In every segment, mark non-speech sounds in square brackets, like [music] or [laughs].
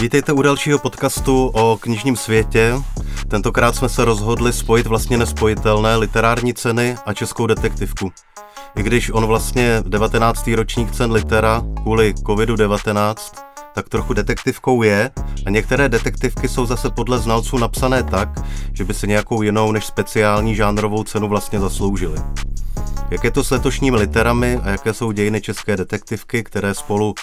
Vítejte u dalšího podcastu o knižním světě. Tentokrát jsme se rozhodli spojit vlastně nespojitelné literární ceny a českou detektivku. I když on vlastně 19. ročník cen litera kvůli COVID-19 tak trochu detektivkou je a některé detektivky jsou zase podle znalců napsané tak, že by se nějakou jinou než speciální žánrovou cenu vlastně zasloužily. Jak je to s letošními literami a jaké jsou dějiny české detektivky, které spolu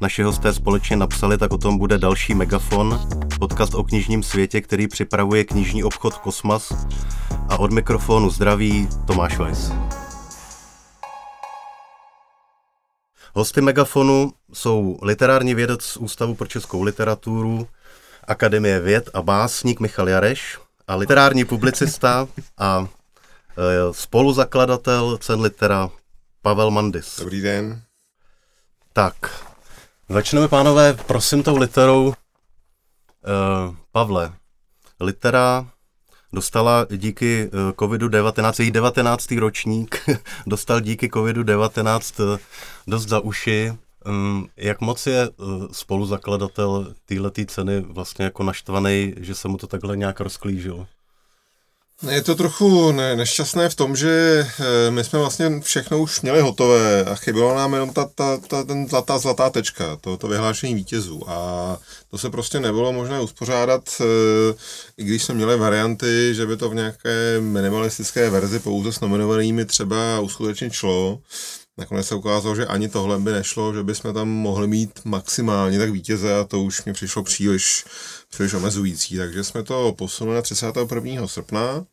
naši hosté společně napsali, tak o tom bude další Megafon, podcast o knižním světě, který připravuje knižní obchod Kosmas a od mikrofonu zdraví Tomáš Weiss. Hosty Megafonu jsou literární vědec z Ústavu pro českou literaturu, Akademie věd a básník Michal Jareš a literární publicista a e, spoluzakladatel cen litera Pavel Mandis. Dobrý den. Tak, začneme, pánové, prosím tou literou. E, Pavle, litera dostala díky eh, COVID-19, její 19. ročník [laughs] dostal díky COVID-19 eh, dost za uši. Hm, jak moc je eh, spoluzakladatel této ceny vlastně jako naštvaný, že se mu to takhle nějak rozklížilo? Je to trochu ne, nešťastné v tom, že e, my jsme vlastně všechno už měli hotové a chyběla nám jenom ta, ta, ta, ten zlatá, zlatá tečka, to, to vyhlášení vítězů. A to se prostě nebylo možné uspořádat, e, i když jsme měli varianty, že by to v nějaké minimalistické verzi pouze s nominovanými třeba uskutečnit šlo. Nakonec se ukázalo, že ani tohle by nešlo, že bychom tam mohli mít maximálně tak vítěze a to už mi přišlo příliš, příliš omezující. Takže jsme to posunuli na 31. srpna.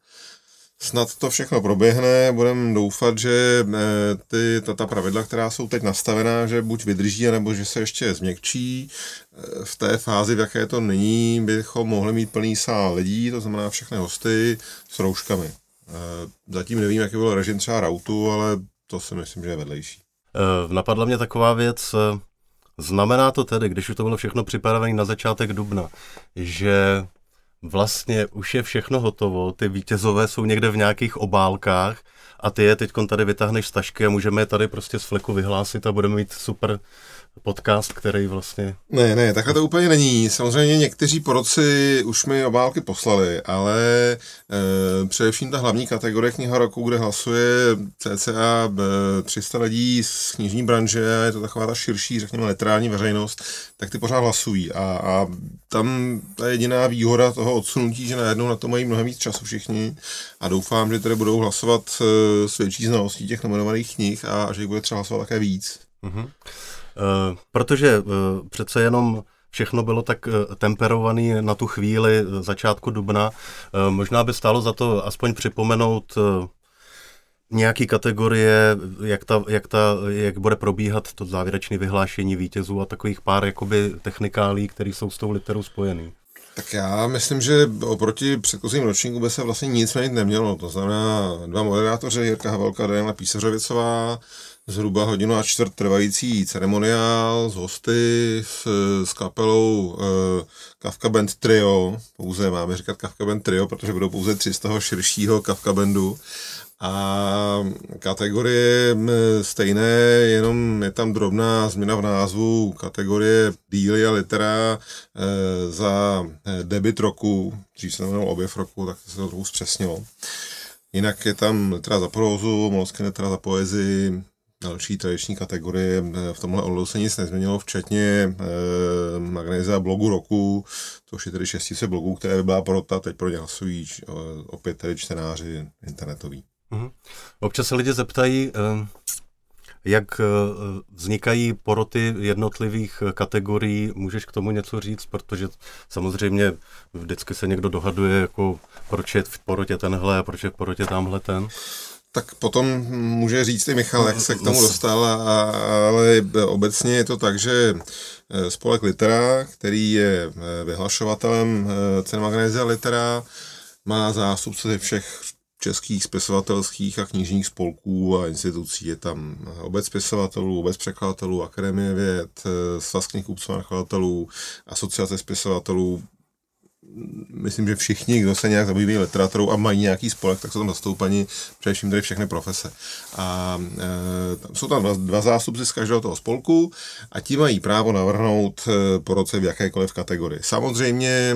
Snad to všechno proběhne, budeme doufat, že eh, ty, ta, ta pravidla, která jsou teď nastavená, že buď vydrží, nebo že se ještě změkčí. Eh, v té fázi, v jaké to není, bychom mohli mít plný sál lidí, to znamená všechny hosty s rouškami. Eh, zatím nevím, jaký byl režim třeba rautu, ale to si myslím, že je vedlejší. Uh, napadla mě taková věc, uh, znamená to tedy, když už to bylo všechno připravené na začátek dubna, že vlastně už je všechno hotovo, ty vítězové jsou někde v nějakých obálkách a ty je teď tady vytáhneš z tašky a můžeme je tady prostě z fleku vyhlásit a budeme mít super podcast, který vlastně... Ne, ne, takhle to úplně není. Samozřejmě někteří poroci už mi obálky poslali, ale e, především ta hlavní kategorie kniha roku, kde hlasuje cca 300 lidí z knižní branže, je to taková ta širší, řekněme, literární veřejnost, tak ty pořád hlasují. A, a tam ta jediná výhoda toho odsunutí, že najednou na to mají mnohem víc času všichni a doufám, že tedy budou hlasovat e, s větší znalostí těch nominovaných knih a že jich bude třeba hlasovat také víc. Mm-hmm. Eh, protože eh, přece jenom všechno bylo tak eh, temperované na tu chvíli začátku dubna. Možná by stálo za to aspoň připomenout nějaký kategorie, jak, ta, jak, ta, jak bude probíhat to závěrečné vyhlášení vítězů a takových pár jakoby technikálí, které jsou s tou literou spojený. Tak já myslím, že oproti předchozím ročníku by se vlastně nic měnit nemělo. To znamená dva moderátoři, Jirka Havelka a Daniela Písařovicová, zhruba hodinu a čtvrt trvající ceremoniál s hosty, s, s kapelou uh, Kafka Band Trio, pouze máme říkat Kafka Band Trio, protože budou pouze tři z toho širšího Kafka Bandu. A kategorie stejné, jenom je tam drobná změna v názvu kategorie díly a litera e, za eh, debit roku, dřív se jmenovalo objev roku, tak se to trochu zpřesnilo. Jinak je tam litera za prózu, Molsky litera za poezii, další tradiční kategorie. Eh, v tomhle ohledu se nic nezměnilo, včetně eh, magnézia blogu roku, což je tedy šestice blogů, které by byla porota, teď pro ně hlasují eh, opět tedy čtenáři internetoví. Mm-hmm. Občas se lidi zeptají, eh, jak vznikají poroty jednotlivých kategorií, můžeš k tomu něco říct, protože samozřejmě vždycky se někdo dohaduje, jako proč je v porotě tenhle a proč je v porotě tamhle ten. Tak potom může říct i Michal, jak se k tomu dostal, ale obecně je to tak, že eh, spolek Litera, který je eh, vyhlašovatelem eh, cen Magnézia Litera, má zástupce ze všech českých spisovatelských a knižních spolků a institucí. Je tam obec spisovatelů, obec překladatelů, Akademie věd, Svaz knihkupců a nakladatelů, asociace spisovatelů, myslím, že všichni, kdo se nějak zabývají literaturou a mají nějaký spolek, tak jsou tam zastoupeni především tady všechny profese. A e, tam jsou tam dva, dva zástupci z každého toho spolku a ti mají právo navrhnout e, poroce v jakékoliv kategorii. Samozřejmě e,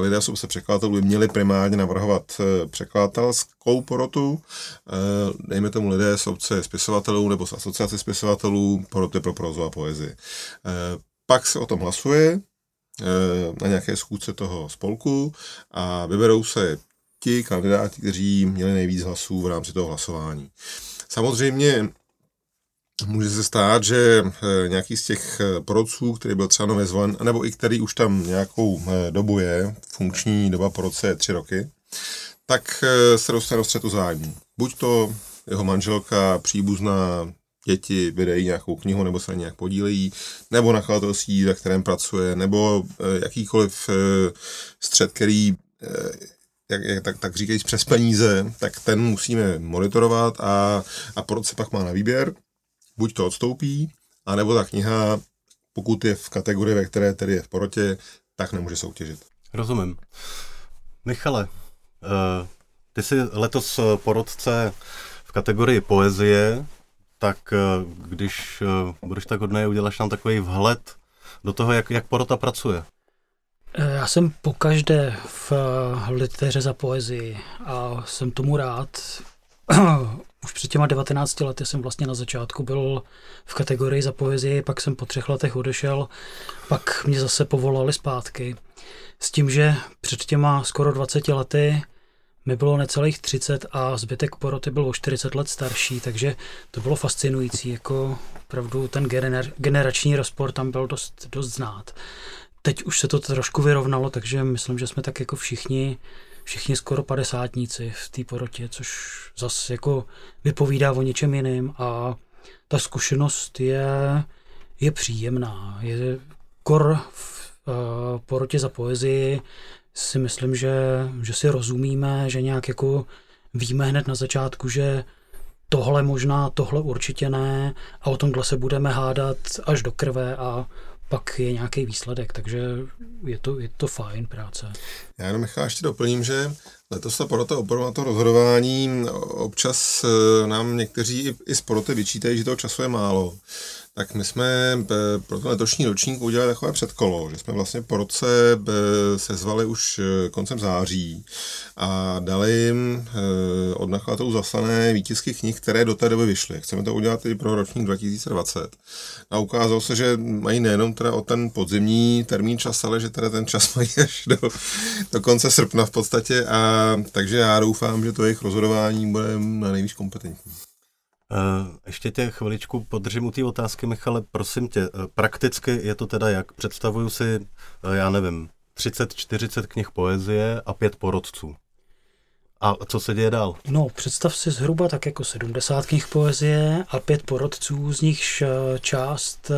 lidé z obce překladatelů by měli primárně navrhovat e, překladatelskou porotu, e, dejme tomu lidé z obce spisovatelů nebo z asociace spisovatelů, poroty pro prozu a poezii. E, pak se o tom hlasuje, na nějaké schůdce toho spolku a vyberou se ti kandidáti, kteří měli nejvíc hlasů v rámci toho hlasování. Samozřejmě může se stát, že eh, nějaký z těch eh, porodců, který byl třeba nově zvolen, nebo i který už tam nějakou dobu je, funkční doba porodce je tři roky, tak se dostane do střetu zájmu. Buď to jeho manželka, příbuzná, děti vydají nějakou knihu nebo se na nějak podílejí, nebo nakladatelství, ve kterém pracuje, nebo eh, jakýkoliv eh, střed, který eh, jak, jak, tak, tak říkají přes peníze, tak ten musíme monitorovat a, a porod se pak má na výběr. Buď to odstoupí, anebo ta kniha, pokud je v kategorii, ve které tedy je v porotě, tak nemůže soutěžit. Rozumím. Michale, ty jsi letos porodce v kategorii poezie, tak eh, když eh, budeš tak hodný, uděláš nám takový vhled do toho, jak, jak porota pracuje. Eh, já jsem pokaždé v liteře za poezii a jsem tomu rád. [clears throat] Už před těma 19 lety jsem vlastně na začátku byl v kategorii za poezii, pak jsem po třech letech odešel, pak mě zase povolali zpátky. S tím, že před těma skoro 20 lety mi bylo necelých 30 a zbytek poroty byl o 40 let starší, takže to bylo fascinující, jako opravdu ten gener, generační rozpor tam byl dost, dost znát. Teď už se to trošku vyrovnalo, takže myslím, že jsme tak jako všichni, všichni skoro padesátníci v té porotě, což zase jako vypovídá o něčem jiným a ta zkušenost je, je příjemná. Je kor v uh, porotě za poezii si myslím, že, že si rozumíme, že nějak jako víme hned na začátku, že tohle možná, tohle určitě ne a o tomhle se budeme hádat až do krve a pak je nějaký výsledek, takže je to, je to fajn práce. Já jenom Michal ještě doplním, že letos ta porota opravdu na to rozhodování občas eh, nám někteří i z poroty vyčítají, že toho času je málo tak my jsme eh, pro ten letošní ročník udělali takové předkolo, že jsme vlastně po roce eh, sezvali už eh, koncem září a dali jim od nakladatelů zaslané výtisky knih, které do té doby vyšly. Chceme to udělat i pro ročník 2020. A ukázalo se, že mají nejenom teda o ten podzimní termín čas, ale že teda ten čas [laughs] mají až do, do konce srpna v podstatě. A takže já doufám, že to jejich rozhodování bude na nejvíc kompetentní. Eh, ještě tě chviličku podržím u té otázky, Michale, prosím tě, eh, prakticky je to teda jak? Představuju si, eh, já nevím, 30-40 knih poezie a pět porodců. A co se děje dál? No, představ si zhruba tak jako 70 knih poezie a pět porodců, z nichž část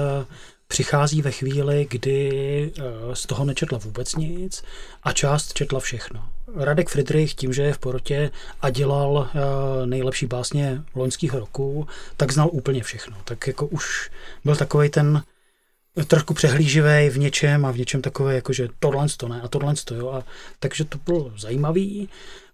přichází ve chvíli, kdy z toho nečetla vůbec nic a část četla všechno. Radek Friedrich tím, že je v porotě a dělal eh, nejlepší básně loňského roku, tak znal úplně všechno. Tak jako už byl takový ten trošku přehlíživý v něčem a v něčem takový, jako že tohle to ne a tohle to jo. A, takže to bylo zajímavý.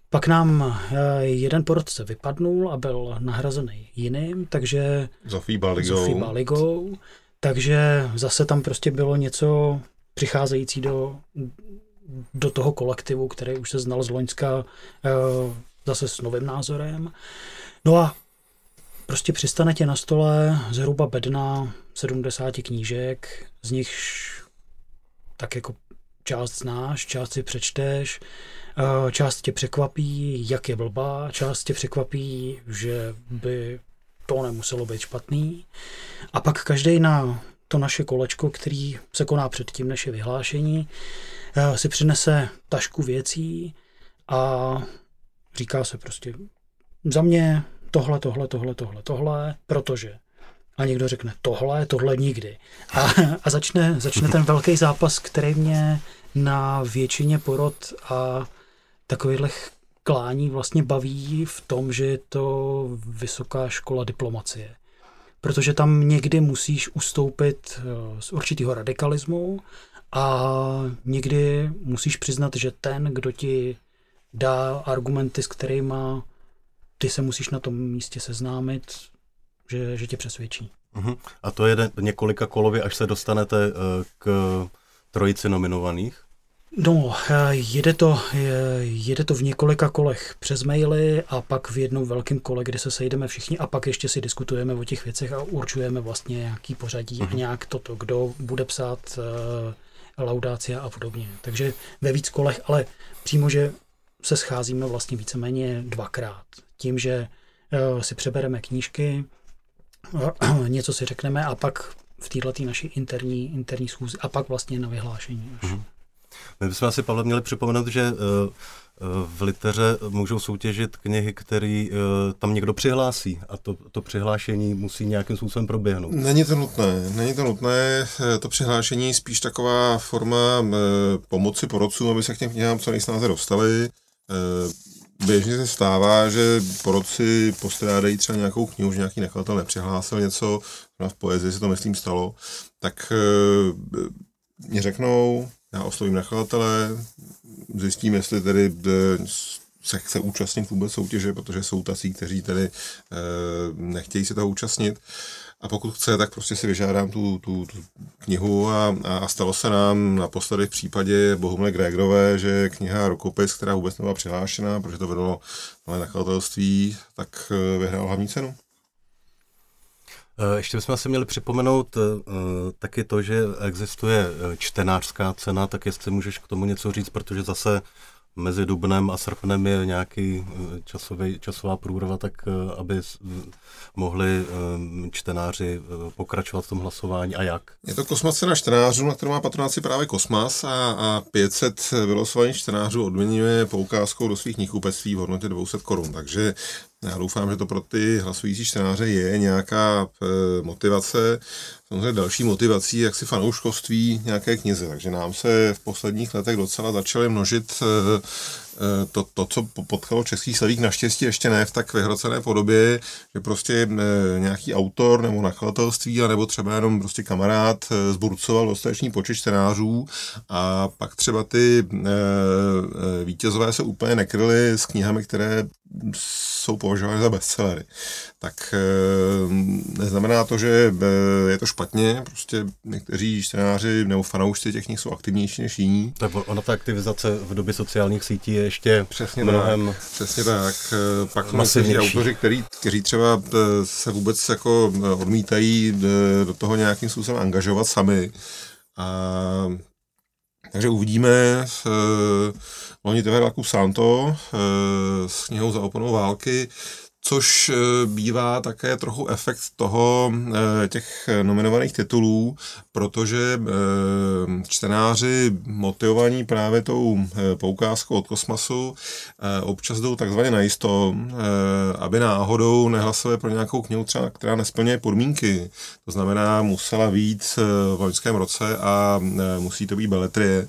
Pak nám eh, jeden porodce vypadnul a byl nahrazený jiným, takže... Zofí Baligou. Zofí Baligou. Takže zase tam prostě bylo něco přicházející do, do toho kolektivu, který už se znal z Loňska eh, zase s novým názorem. No a prostě přistane tě na stole zhruba bedna 70 knížek, z nich tak jako část znáš, část si přečteš, eh, část tě překvapí, jak je blbá, část tě překvapí, že by to nemuselo být špatný. A pak každý na to naše kolečko, který se koná předtím, než je vyhlášení, Eh, si přinese tašku věcí a říká se prostě za mě tohle, tohle, tohle, tohle, tohle, protože a někdo řekne tohle, tohle nikdy. A, a začne, začne ten velký zápas, který mě na většině porod a takovýchhle klání vlastně baví v tom, že je to vysoká škola diplomacie. Protože tam někdy musíš ustoupit eh, z určitého radikalismu A někdy musíš přiznat, že ten, kdo ti dá argumenty, s kterými ty se musíš na tom místě seznámit, že, že tě přesvědčí. Uh-huh. A to je několika kolově, až se dostanete uh, k trojici nominovaných? No, jede to, jede to v několika kolech přes maily a pak v jednom velkém kole, kde se sejdeme všichni a pak ještě si diskutujeme o těch věcech a určujeme vlastně nějaký pořadí a nějak toto, kdo bude psát uh, laudácia a podobně. Takže ve víc kolech, ale přímo, že se scházíme vlastně víceméně dvakrát. Tím, že uh, si přebereme knížky, uh, [clears throat] něco si řekneme a pak v této naší interní, interní schůzi a pak vlastně na vyhlášení. Až. Uh-huh. My bychom asi, Pavle, měli připomenout, že eh, eh, v liteře můžou soutěžit knihy, které eh, tam někdo přihlásí a to, to přihlášení musí nějakým způsobem proběhnout. Není to nutné. Není to nutné. To přihlášení je spíš taková forma pomoci porodcům, aby se k těm knihám co nejsnáze dostali. Běžně se stává, že porodci postrádají třeba nějakou knihu, že nějaký nakladatel nepřihlásil něco, v poezii se to myslím stalo, tak mě řeknou, já oslovím nakladatele, zjistím, jestli tedy se chce účastnit vůbec soutěže, protože jsou tací, kteří tedy e, nechtějí se toho účastnit. A pokud chce, tak prostě si vyžádám tu, tu, tu knihu a, a stalo se nám naposledy v případě Bohumile Gregerové, že kniha Rukopis, která vůbec nebyla přihlášená, protože to vedlo malé nakladatelství, tak eh, vyhrál hlavní cenu. Eh, ještě bychom si měli připomenout uh, taky to, že existuje čtenářská cena, tak jestli můžeš k tomu něco říct, protože zase mezi dubnem a srpnem je nějaký časový, časová průrva, tak aby mohli čtenáři pokračovat v tom hlasování a jak? Je to Kosmas cena čtenářů, na kterou má patronaci právě Kosmas a, a 500 vylosovaných čtenářů odměňuje poukázkou do svých knihkupectví v hodnotě 200 korun. Takže já doufám, že to pro ty hlasující čtenáře je nějaká e, motivace. Samozřejmě další motivací, jak si fanouškovství nějaké knize. Takže nám se v posledních letech docela začaly množit e, e, to, to, co potkalo český slavík, naštěstí ještě ne v tak vyhrocené podobě, že prostě nějaký autor nebo nakladatelství, nebo třeba jenom prostě kamarád zburcoval dostatečný počet čtenářů a pak třeba ty vítězové se úplně nekryly s knihami, které jsou považovány za bestsellery. Tak e, neznamená to, že e, je to špatně, prostě někteří čtenáři nebo fanoušci těch knih jsou aktivnější než jiní. Tak ona ta aktivizace v době sociálních sítí je ještě přesně mnohem tak, Přesně tak. E, pak masivnější. autoři, který, kteří třeba se vůbec jako odmítají do toho nějakým způsobem angažovat sami. A, takže uvidíme. Loni vyhrál Santo s knihou za oponou války což eh, bývá také trochu efekt toho eh, těch nominovaných titulů, protože eh, čtenáři motivovaní právě tou poukázkou od kosmasu občas jdou takzvaně najisto, aby náhodou nehlasovali pro nějakou knihu třeba, která nesplňuje podmínky. To znamená, musela víc v loňském roce a musí to být beletrie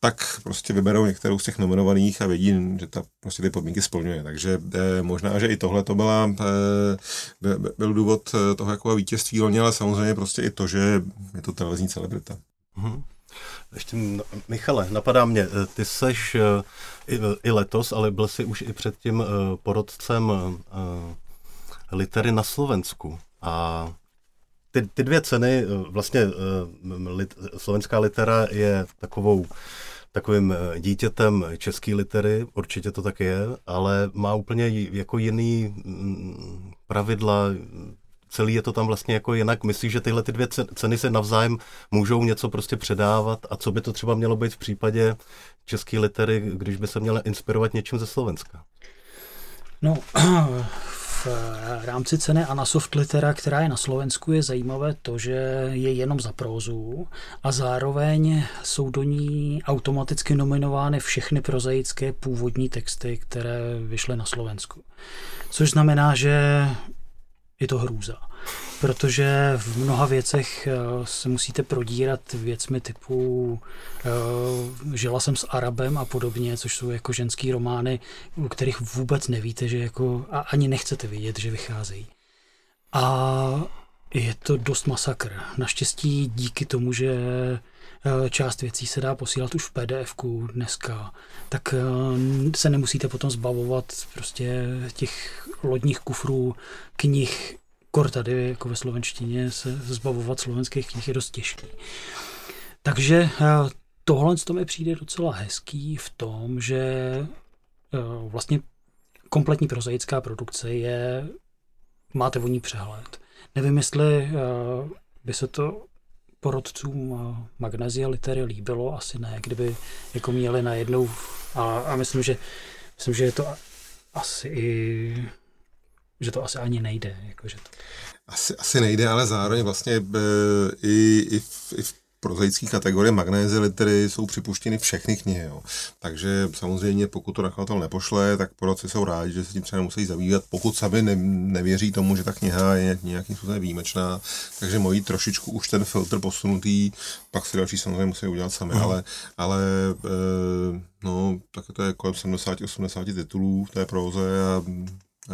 tak prostě vyberou některou z těch nominovaných a vědí, že ta prostě ty podmínky splňuje. Takže eh, možná, že i tohle to byla, eh, byl důvod eh, toho jako vítězství loni, ale samozřejmě prostě i to, že je to televizní celebrita. Mm-hmm. Ještě, Michale, napadá mě, eh, ty seš i, i letos, ale byl jsi už i před tím eh, porodcem litery na Slovensku. A ty, ty dvě ceny, vlastně lit, slovenská litera je takovou takovým eh, dítětem české litery, určitě to tak je, ale má úplně jako jiný mm, pravidla, celý je to tam vlastně jako jinak. Myslíš, že tyhle ty dvě ceny se navzájem můžou něco prostě předávat a co by to třeba mělo být v případě české litery, když by se měla inspirovat něčím ze Slovenska? No, [clears throat] eh, rámci ceny Anasoft Litera, která je na Slovensku, je zajímavé to, že je jenom za prózu a zároveň jsou do ní automaticky nominovány všechny prozaické původní texty, které vyšly na Slovensku. Což znamená, že je to hrůza protože v mnoha věcech eh, se musíte prodírat věcmi typu uh, žila jsem s Arabem a podobně, což jsou jako ženský romány, u kterých vůbec nevíte, že jako, a ani nechcete vidět, že vycházejí. A je to dost masakr. Naštěstí díky tomu, že eh, část věcí se dá posílat už v pdf dneska, tak eh, se nemusíte potom zbavovat prostě těch lodních kufrů, knih, kor tady jako ve slovenštině se zbavovat slovenských knih je dost těžký. Takže tohle to mi přijde docela hezký v tom, že vlastně kompletní prozaická produkce je, máte o ní přehled. Nevím, jestli by se to porodcům magnezia litery líbilo, asi ne, kdyby jako měli najednou a, a myslím, že myslím, že je to asi i že to asi ani nejde. Jako, že to... Asi, asi nejde, ale zároveň vlastně e, i, i, v, i v prozaické kategorie magnézy litery jsou připuštěny všechny knihy. Jo. Takže samozřejmě, pokud to nakladatel nepošle, tak poradci jsou rádi, že se tím třeba musí zabývat, pokud sami ne, nevěří tomu, že ta kniha je nějakým způsobem výjimečná. Takže mojí trošičku už ten filtr posunutý, pak si další samozřejmě musí udělat sami, mm. ale, ale e, no, tak to je kolem 70-80 titulů v té proze a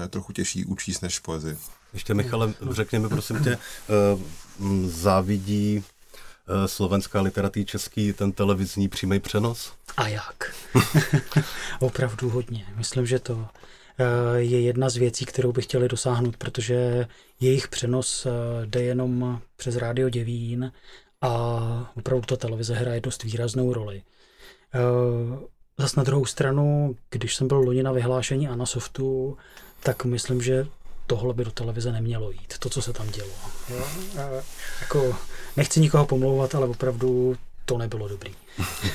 je trochu těžší učíst než poezii. Ještě Michale, řekněme prosím tě, uh, závidí slovenská literatý český, ten televizní přímý přenos? A jak? [laughs] Opravdu hodně. Myslím, že to eh, je jedna z věcí, kterou by chtěli dosáhnout, protože jejich přenos eh, jde jenom přes Rádio Děvín a opravdu ta televize hraje dost výraznou roli. Zas na druhou stranu, když jsem byl loni na vyhlášení Anasoftu, tak myslím, že tohle by do televize nemělo jít, to, co se tam dělo. Jo? A, jako, nechci nikoho pomlouvat, ale opravdu to nebylo dobrý.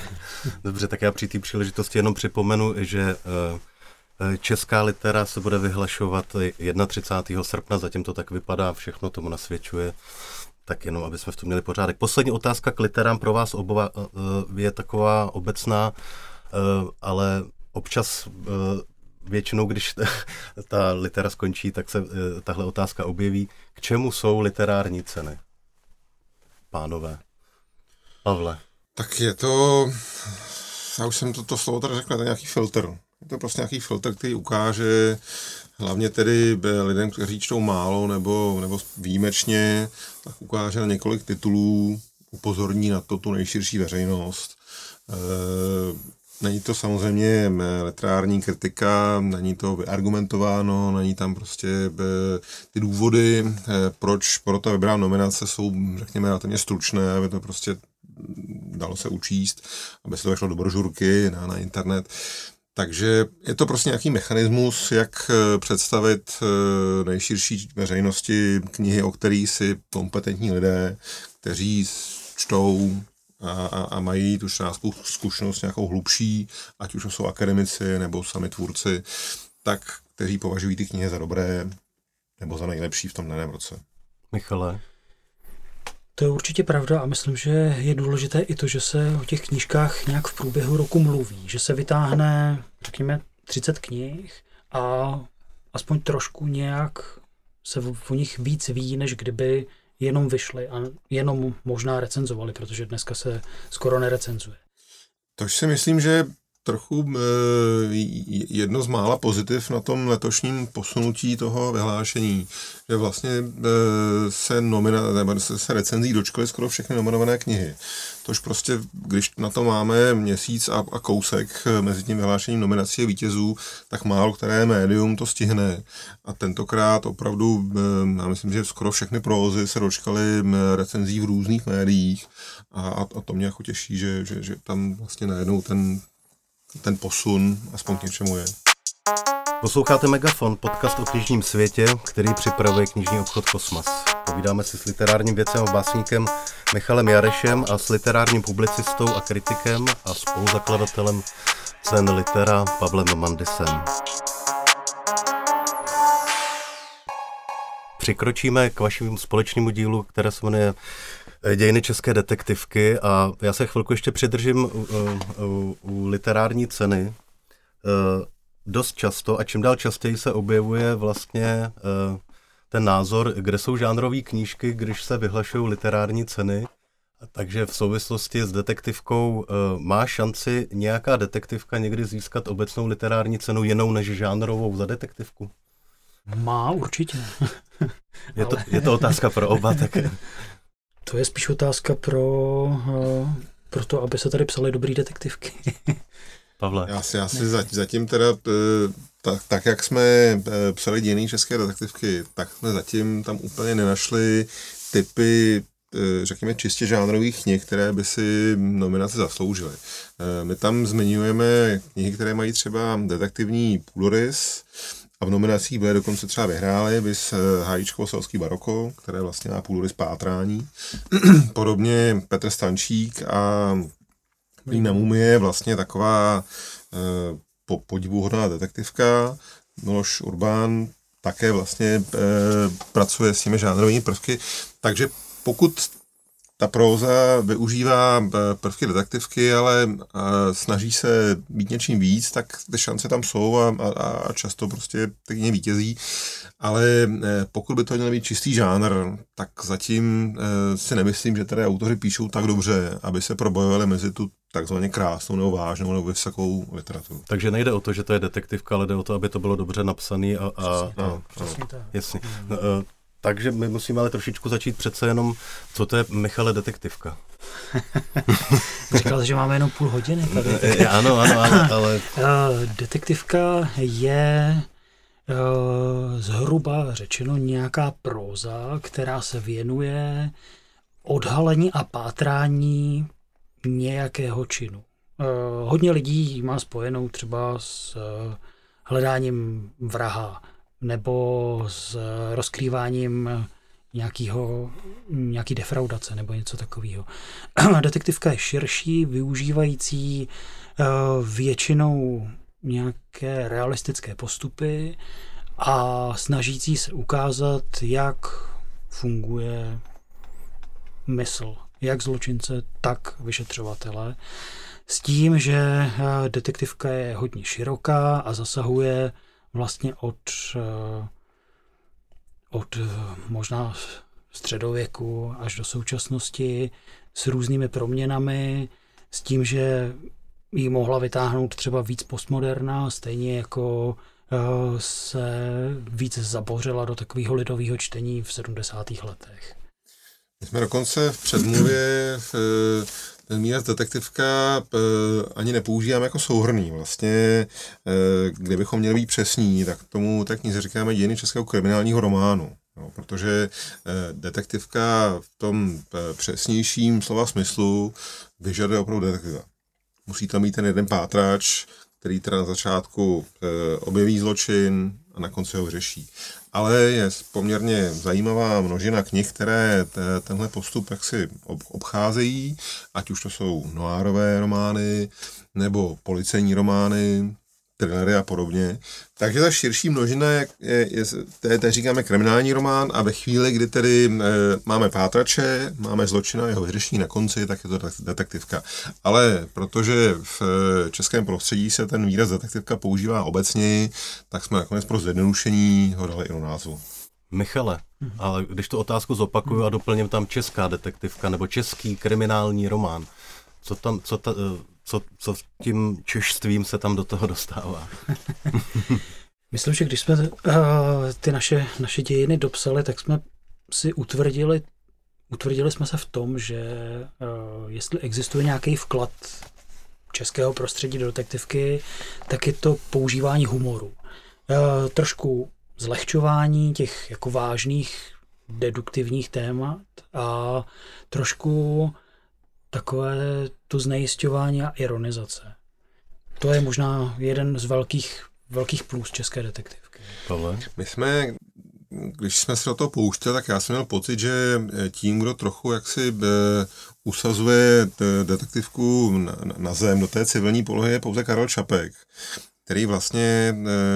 [laughs] Dobře, tak já při té příležitosti jenom připomenu, že eh, eh, Česká litera se bude vyhlašovat 31. srpna, zatím to tak vypadá, všechno tomu nasvědčuje, tak jenom, aby jsme v tom měli pořádek. Poslední otázka k literám pro vás oba eh, je taková obecná, ale občas většinou, když [laughs] ta litera skončí, tak se eh, tahle otázka objeví. K čemu jsou literární ceny? Pánové. Pavle. Tak je to, já už jsem to, to slovo tady řekl, to je nějaký filtr. Je to prostě nějaký filtr, který ukáže hlavně tedy lidem, kteří čtou málo nebo, nebo výjimečně, tak ukáže na několik titulů, upozorní na to tu nejširší veřejnost. E, Není to samozřejmě eh, literární kritika, není to vyargumentováno, není tam prostě eh, ty důvody, eh, proč pro to vybrá nominace, jsou, řekněme, relativně stručné, aby to prostě dalo se učíst, aby se to vešlo do brožurky na, na internet. Takže je to prostě nějaký mechanismus, jak představit nejširší veřejnosti knihy, o kterých si kompetentní lidé, kteří čtou a, a, a mají tu částku zkušenost nějakou hlubší, ať už jsou akademici nebo sami tvůrci, tak kteří považují ty knihy za dobré nebo za nejlepší v tom daném roce. Michale? To je určitě pravda a myslím, že je důležité i to, že se o těch knížkách nějak v průběhu roku mluví, že se vytáhne, řekněme, 30 knih a aspoň trošku nějak se o nich víc ví, než kdyby jenom vyšly a jenom možná recenzovali, protože dneska se skoro nerecenzuje. Tož si myslím, že trochu e, jedno z mála pozitiv na tom letošním posunutí toho vyhlášení, že vlastně e, se, nomina, se, se recenzí dočkaly skoro všechny nominované knihy. Tož prostě, když na to máme měsíc a, a kousek mezi tím vyhlášením nominací a vítězů, tak málo které médium to stihne. A tentokrát opravdu, já myslím, že skoro všechny prózy se dočkaly recenzí v různých médiích a, a, a to mě jako těší, že, že, že tam vlastně najednou ten ten posun aspoň k něčemu je. Posloucháte Megafon, podcast o knižním světě, který připravuje knižní obchod Kosmas. Povídáme si s literárním věcem a básníkem Michalem Jarešem a s literárním publicistou a kritikem a spoluzakladatelem cen litera Pavlem Mandisem. Přikročíme k vašemu společnému dílu, které se jmenuje dějiny české detektivky a já se chvilku ještě přidržím u, u, u literární ceny. Eh, dost často a čím dál častěji se objevuje vlastně ten názor, kde jsou žánrové knížky, když se vyhlašují literární ceny. Takže v souvislosti s detektivkou má šanci nějaká detektivka někdy získat obecnou literární cenu jinou než žánrovou za detektivku? Má určitě. je, to, je to otázka pro oba, tak [laughs] To je spíš otázka pro, uh, pro to, aby se tady psaly dobrý detektivky. [laughs] Pavle. Já si, já si zatím teda, tak, tak jak jsme psali dějiny české detektivky, tak jsme zatím tam úplně nenašli typy řekněme, čistě žánrových knih, které by si nominace zasloužily. My tam zmiňujeme knihy, které mají třeba detektivní půlorys, a v nominacích byly dokonce třeba vyhráli, bys Hájíčkovo selský baroko, které vlastně má půlorys pátrání. [clears throat] Podobně Petr Stančík a Lína Mumie je vlastně taková eh, po, podivuhodná detektivka. Miloš Urbán také vlastně eh, pracuje s těmi žánrovými prvky, takže pokud ta próza využívá eh, prvky detektivky, ale eh, snaží se být něčím víc, tak ty šance tam jsou a, a, a často prostě ty vítězí. Ale eh, pokud by to měl být čistý žánr, tak zatím si nemyslím, že tady autoři píšou tak dobře, aby se probojovali mezi tu takzvaně krásnou nebo vážnou nebo vysokou literaturu. Takže nejde o to, že to je detektivka, ale jde o to, aby to bylo dobře napsané a, a, přesně, a, a, přesně tak. Jasně. No, takže my musíme ale trošičku začít přece jenom, co to je Michale detektivka. [laughs] Říkal, že máme jenom půl hodiny tady. Eh, ano, ano, ano, ale... Eh, detektivka je eh, zhruba řečeno nějaká próza, která se věnuje odhalení a pátrání nějakého činu. Hodně lidí má spojenou třeba s hledáním vraha, nebo s rozkrýváním nějakého, nějaký defraudace nebo něco takového. [clears throat] Detektivka je širší, využívající eh, většinou nějaké realistické postupy a snažící se ukázat, jak funguje mysl, jak zločince, tak vyšetřovatele. S tím, že eh, detektivka je hodně široká a zasahuje vlastně od, eh, od eh, možná středověku až do současnosti s různými proměnami, s tím, že ji mohla vytáhnout třeba víc postmoderna, stejně jako eh, se víc zabořila do takového lidového čtení v 70. letech. My jsme dokonce v předmluvě v ten výraz detektivka e, ani nepoužíváme jako souhrný. Vlastně, e, kdybychom měli být přesní, tak tomu tak knize říkáme dějiny českého kriminálního románu. No, protože e, detektivka v tom přesnějším slova smyslu vyžaduje opravdu detektiva. Musí tam mít ten jeden pátrač, který teda na začátku objeví zločin na konci ho řeší ale je poměrně zajímavá množina knih, které tenhle postup jaksi obcházejí, ať už to jsou noárové romány, nebo policejní romány, thrillery a podobně. Takže ta širší množina je, je, je to, to říkáme kriminální román a ve chvíli, kdy tedy e, máme pátrače, máme zločina, jeho vyřešení na konci, tak je to detektivka. Ale protože v e, českém prostředí se ten výraz detektivka používá obecně, tak jsme nakonec pro zjednodušení ho dali i do názvu. Michale, mhm. ale když tu otázku zopakuju a doplním tam česká detektivka nebo český kriminální román, co tam, co ta, co, co s tím češstvím se tam do toho dostává. [laughs] Myslím, že když jsme uh, ty naše, naše dějiny dopsali, tak jsme si utvrdili, utvrdili jsme se v tom, že uh, jestli existuje nějaký vklad českého prostředí do detektivky, tak je to používání humoru. Uh, trošku zlehčování těch jako vážných deduktivních témat a trošku takové to znejistování a ironizace. To je možná jeden z velkých, velkých plus české detektivky. Pavle? My jsme, když jsme se do toho pouštěli, tak já jsem měl pocit, že tím, kdo trochu jaksi eh, usazuje detektivku na, na zem do té civilní polohy, je pouze Karel Čapek který vlastně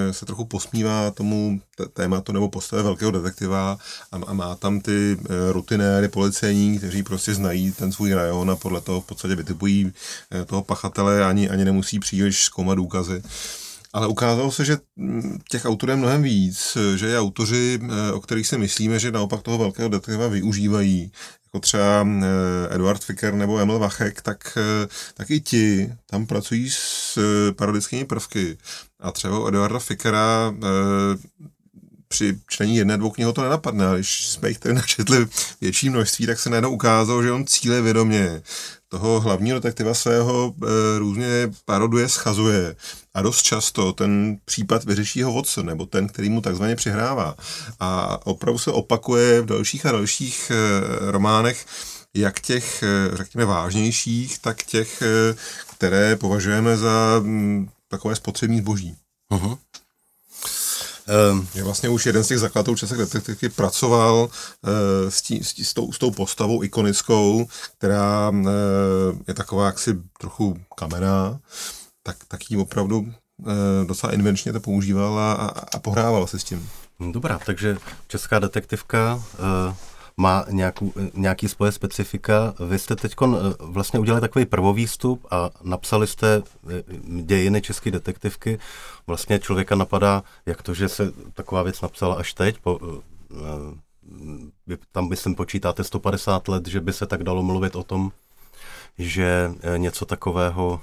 eh, se trochu posmívá tomu tématu nebo postave velkého detektiva a, a má tam ty eh, rutinéry policejní, kteří prostě znají ten svůj rajon a podle toho v podstatě vytipují eh, toho pachatele, ani, ani nemusí příliš zkoumat důkazy. Ale ukázalo se, že hm, těch autorů je mnohem víc, že je autoři, o kterých si myslíme, že naopak toho velkého detektiva využívají jako třeba eh, Eduard Ficker nebo Emil Vachek, tak, eh, tak i ti tam pracují s eh, parodickými prvky. A třeba Eduarda Fickera při čtení jedné, dvou knih to nenapadne, ale když jsme jich tady načetli větší množství, tak se najednou ukázalo, že on cíle vědomě toho hlavního detektiva svého e, různě paroduje, schazuje a dost často ten případ vyřeší ho Watson, nebo ten, který mu takzvaně přihrává. A opravdu se opakuje v dalších a dalších e, románech, jak těch, e, řekněme, vážnějších, tak těch, e, které považujeme za m, mm, takové spotřební zboží. Uh-huh. Um, je vlastně už jeden z těch zakladatelů České detektivky pracoval uh, s, tí, s, tí, s, tou, s tou postavou ikonickou, která uh, je taková jaksi trochu kamená, tak, tak jí opravdu uh, docela invenčně to používal a, a, pohrával se s tím. Dobrá, takže česká detektivka má nějakou, nějaký svoje specifika. Vy jste teď eh, vlastně udělali takový prvovýstup a napsali jste eh, dějiny české detektivky. Vlastně člověka napadá, jak to, že se taková věc napsala až teď, po, eh, tam myslím počítáte 150 let, že by se tak dalo mluvit o tom, že něco takového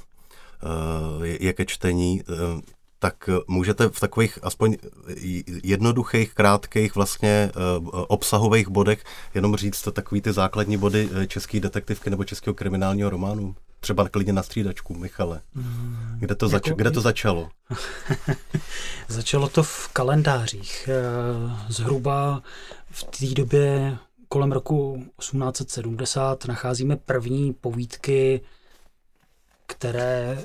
je ke čtení tak eh, můžete v takových aspoň jednoduchých, krátkých vlastně eh, obsahových bodech jenom říct takový ty základní body eh, české detektivky nebo českého kriminálního románu? Třeba klidně na střídačku, Michale. Hmm, kde to, zač- jako... kde to začalo? [laughs] začalo to v kalendářích. Zhruba v té době kolem roku 1870 nacházíme první povídky, které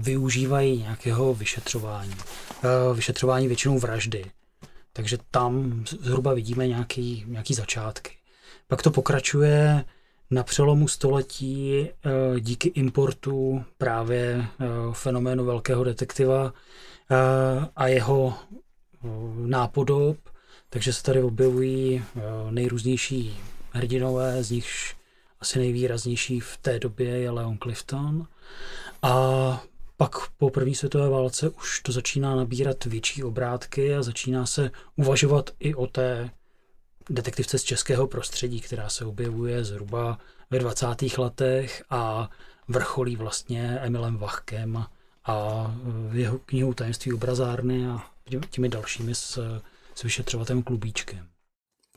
využívají nějakého vyšetřování. Eh, vyšetřování většinou vraždy. Takže tam zhruba vidíme nějaký, nějaký začátky. Pak to pokračuje na přelomu století eh, díky importu právě fenoménu velkého detektiva a jeho nápodob, takže se tady objevují nejrůznější hrdinové, z nichž asi nejvýraznější v té době je Leon Clifton. A pak po první světové válce už to začíná nabírat větší obrátky a začíná se uvažovat i o té detektivce z českého prostředí, která se objevuje zhruba ve 20. letech a vrcholí vlastně Emilem Vachkem a jeho knihou Tajemství obrazárny a těmi dalšími s, s vyšetřovatelem Klubíčkem.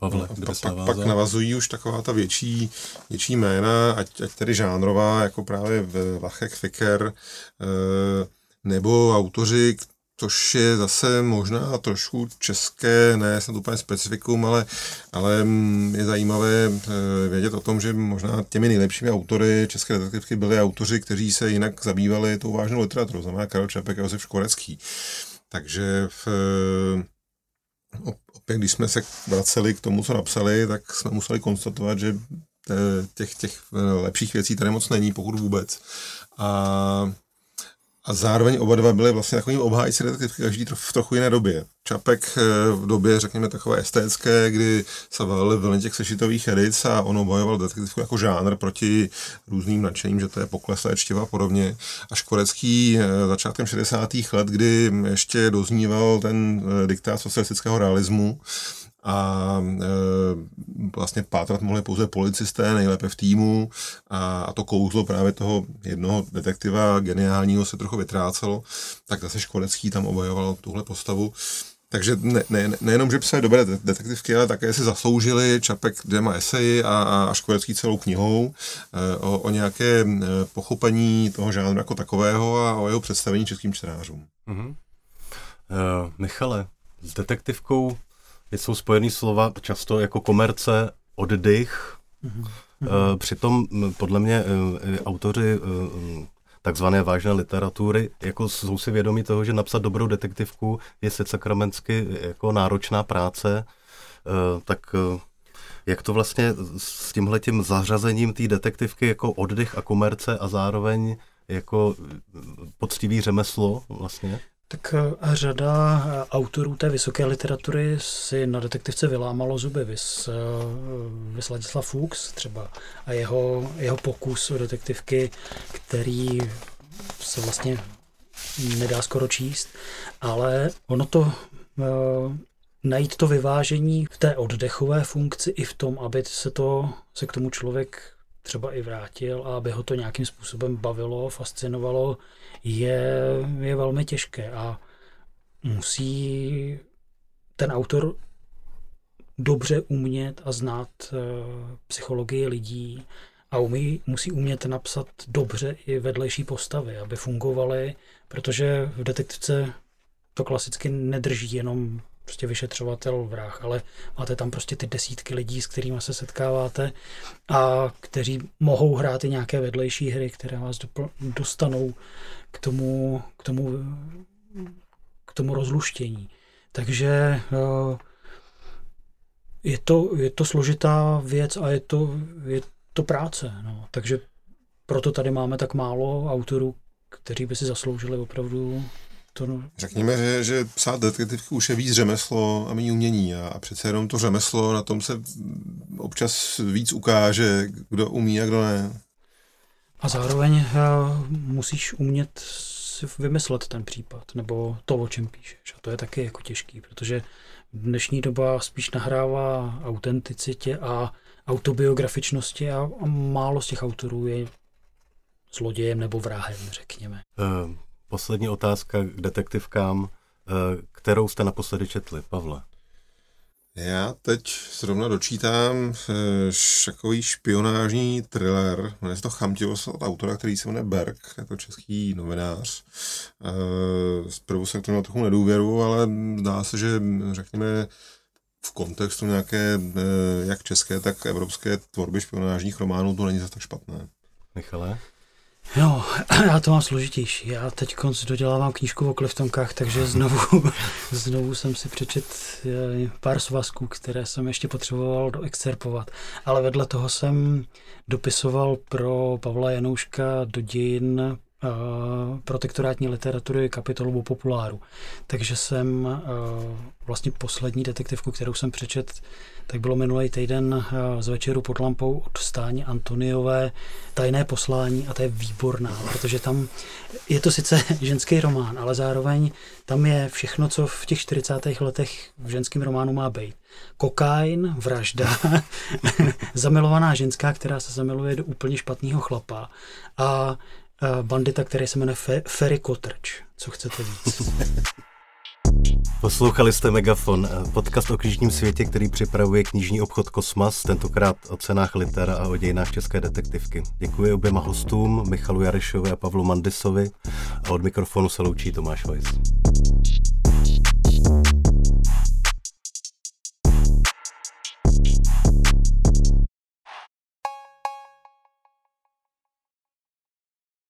Pavle, no, pak, pak, pak navazují už taková ta větší, větší jména, ať, ať tedy žánrová, jako právě Vachek, Ficker, eh, nebo autoři, což je zase možná trošku české, ne snad úplně specifikum, ale, ale je zajímavé eh, vědět o tom, že možná těmi nejlepšími autory české detektivky byli autoři, kteří se jinak zabývali tou vážnou literaturou, znamená Karel Čapek a Josef Škorecký. Takže v, opět, když jsme se vraceli k tomu, co napsali, tak jsme museli konstatovat, že těch, těch lepších věcí tady moc není, pokud vůbec. A a zároveň oba dva byli vlastně takovým obhájci detektivky každý v trochu jiné době. Čapek eh, v době, řekněme, takové estétské, kdy se valili vlny těch sešitových edic a on obojoval detektivku jako žánr proti různým nadšením, že to je pokleslé čtivo a podobně. A Škorecký eh, začátkem 60. let, kdy ještě dozníval ten eh, diktát socialistického realismu, a e, vlastně pátrat mohli pouze policisté, nejlépe v týmu a, a to kouzlo právě toho jednoho detektiva geniálního se trochu vytrácelo, tak zase Školecký tam obojoval tuhle postavu. Takže ne, ne, nejenom, že psali dobré detektivky, ale také si zasloužili Čapek dvěma eseji a, a Školecký celou knihou e, o, o nějaké e, pochopení toho žánru jako takového a o jeho představení českým čtenářům. Mm-hmm. Uh, Michale, s detektivkou jsou spojený slova často jako komerce, oddych. Mm-hmm. Přitom podle mě e, autoři e, takzvané vážné literatury jako jsou si vědomí toho, že napsat dobrou detektivku je se sakramensky jako náročná práce, tak jak to vlastně s tímhletím zařazením té detektivky jako oddych a komerce a zároveň jako poctivý řemeslo vlastně? Tak eh, řada eh, autorů té vysoké literatury si na detektivce vylámalo zuby. Vys, eh, vys Ladislav Fuchs třeba a jeho, jeho pokus o detektivky, který se vlastně nedá skoro číst, ale ono to najít to vyvážení v té oddechové funkci i v tom, aby se, to, se k tomu člověk třeba i vrátil a aby ho to nějakým způsobem bavilo, fascinovalo, je, je velmi těžké a musí ten autor dobře umět a znát uh, psychologii lidí a umí, musí umět napsat dobře i vedlejší postavy, aby fungovaly, protože v detektivce to klasicky nedrží jenom prostě vyšetřovatel vrah, ale máte tam prostě ty desítky lidí, s kterými se setkáváte a kteří mohou hrát i nějaké vedlejší hry, které vás dostanou k tomu, k tomu, k tomu rozluštění. Takže eh, je to, je to složitá věc a je to, je to práce. No. Takže proto tady máme tak málo autorů, kteří by si zasloužili opravdu to no. Řekněme, že, že psát detektivku už je víc řemeslo a méně umění a, a přece jenom to řemeslo, na tom se občas víc ukáže, kdo umí a kdo ne. A zároveň uh, musíš umět si vymyslet ten případ, nebo to, o čem píšeš. A to je taky jako těžký, protože dnešní doba spíš nahrává autenticitě a autobiografičnosti a, a málo z těch autorů je zlodějem nebo vrahem, řekněme. Uh, poslední otázka k detektivkám, eh, kterou jste naposledy četli, Pavle? Já teď zrovna dočítám eh, takový špionážní thriller, jmenuje se to Chamtivost od autora, který se jmenuje Berg, je to český novinář. Eh, zprvu jsem k tomu trochu nedůvěru, ale zdá se, že řekněme v kontextu nějaké jak české, tak evropské tvorby špionážních románů to není zase tak špatné. Michale? Jo, [clears throat] já to mám složitější. Já teď konc dodělávám knížku o kleftonkách, takže [laughs] znovu, [laughs] znovu jsem si přečet eh, pár svazků, které jsem ještě potřeboval doexcerpovat. Ale vedle toho jsem dopisoval pro Pavla Janouška do dějin protektorátní literatury kapitolu o populáru. Takže jsem uh, vlastně poslední detektivku, kterou jsem přečet, tak bylo minulý týden uh, z večeru pod lampou od Stáně Antoniové Tajné poslání a to je výborná, protože tam je to sice [laughs] ženský román, ale zároveň tam je všechno, co v těch 40. letech v ženském románu má být. Kokain, vražda, [laughs] zamilovaná ženská, která se zamiluje do úplně špatného chlapa a bandita, který se jmenuje Fe- Ferry Kotrč. Co chcete víc? [laughs] Poslouchali jste Megafon, podcast o knižním světě, který připravuje knižní obchod Kosmas, tentokrát o cenách litera a o dějinách české detektivky. Děkuji oběma hostům, Michalu Jarešovi a Pavlu Mandisovi a od mikrofonu se loučí Tomáš Weiss.